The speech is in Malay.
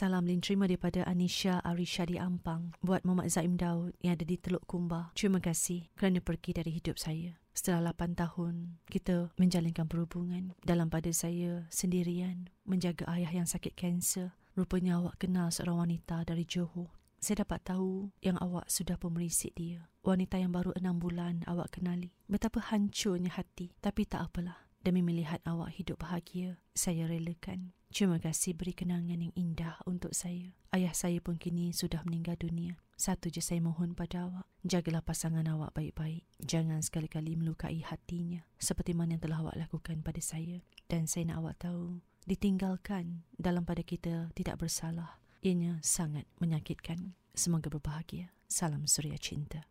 salam Lin terima daripada Anisha Arisha di Ampang buat Muhammad Zaim Daud yang ada di Teluk Kumba. Terima kasih kerana pergi dari hidup saya. Setelah 8 tahun, kita menjalinkan perhubungan. Dalam pada saya sendirian menjaga ayah yang sakit kanser. Rupanya awak kenal seorang wanita dari Johor. Saya dapat tahu yang awak sudah pemerisik dia. Wanita yang baru enam bulan awak kenali. Betapa hancurnya hati. Tapi tak apalah. Demi melihat awak hidup bahagia, saya relakan. Terima kasih beri kenangan yang indah untuk saya. Ayah saya pun kini sudah meninggal dunia. Satu je saya mohon pada awak. Jagalah pasangan awak baik-baik. Jangan sekali-kali melukai hatinya. Seperti mana yang telah awak lakukan pada saya. Dan saya nak awak tahu, ditinggalkan dalam pada kita tidak bersalah. Ianya sangat menyakitkan. Semoga berbahagia. Salam Surya Cinta.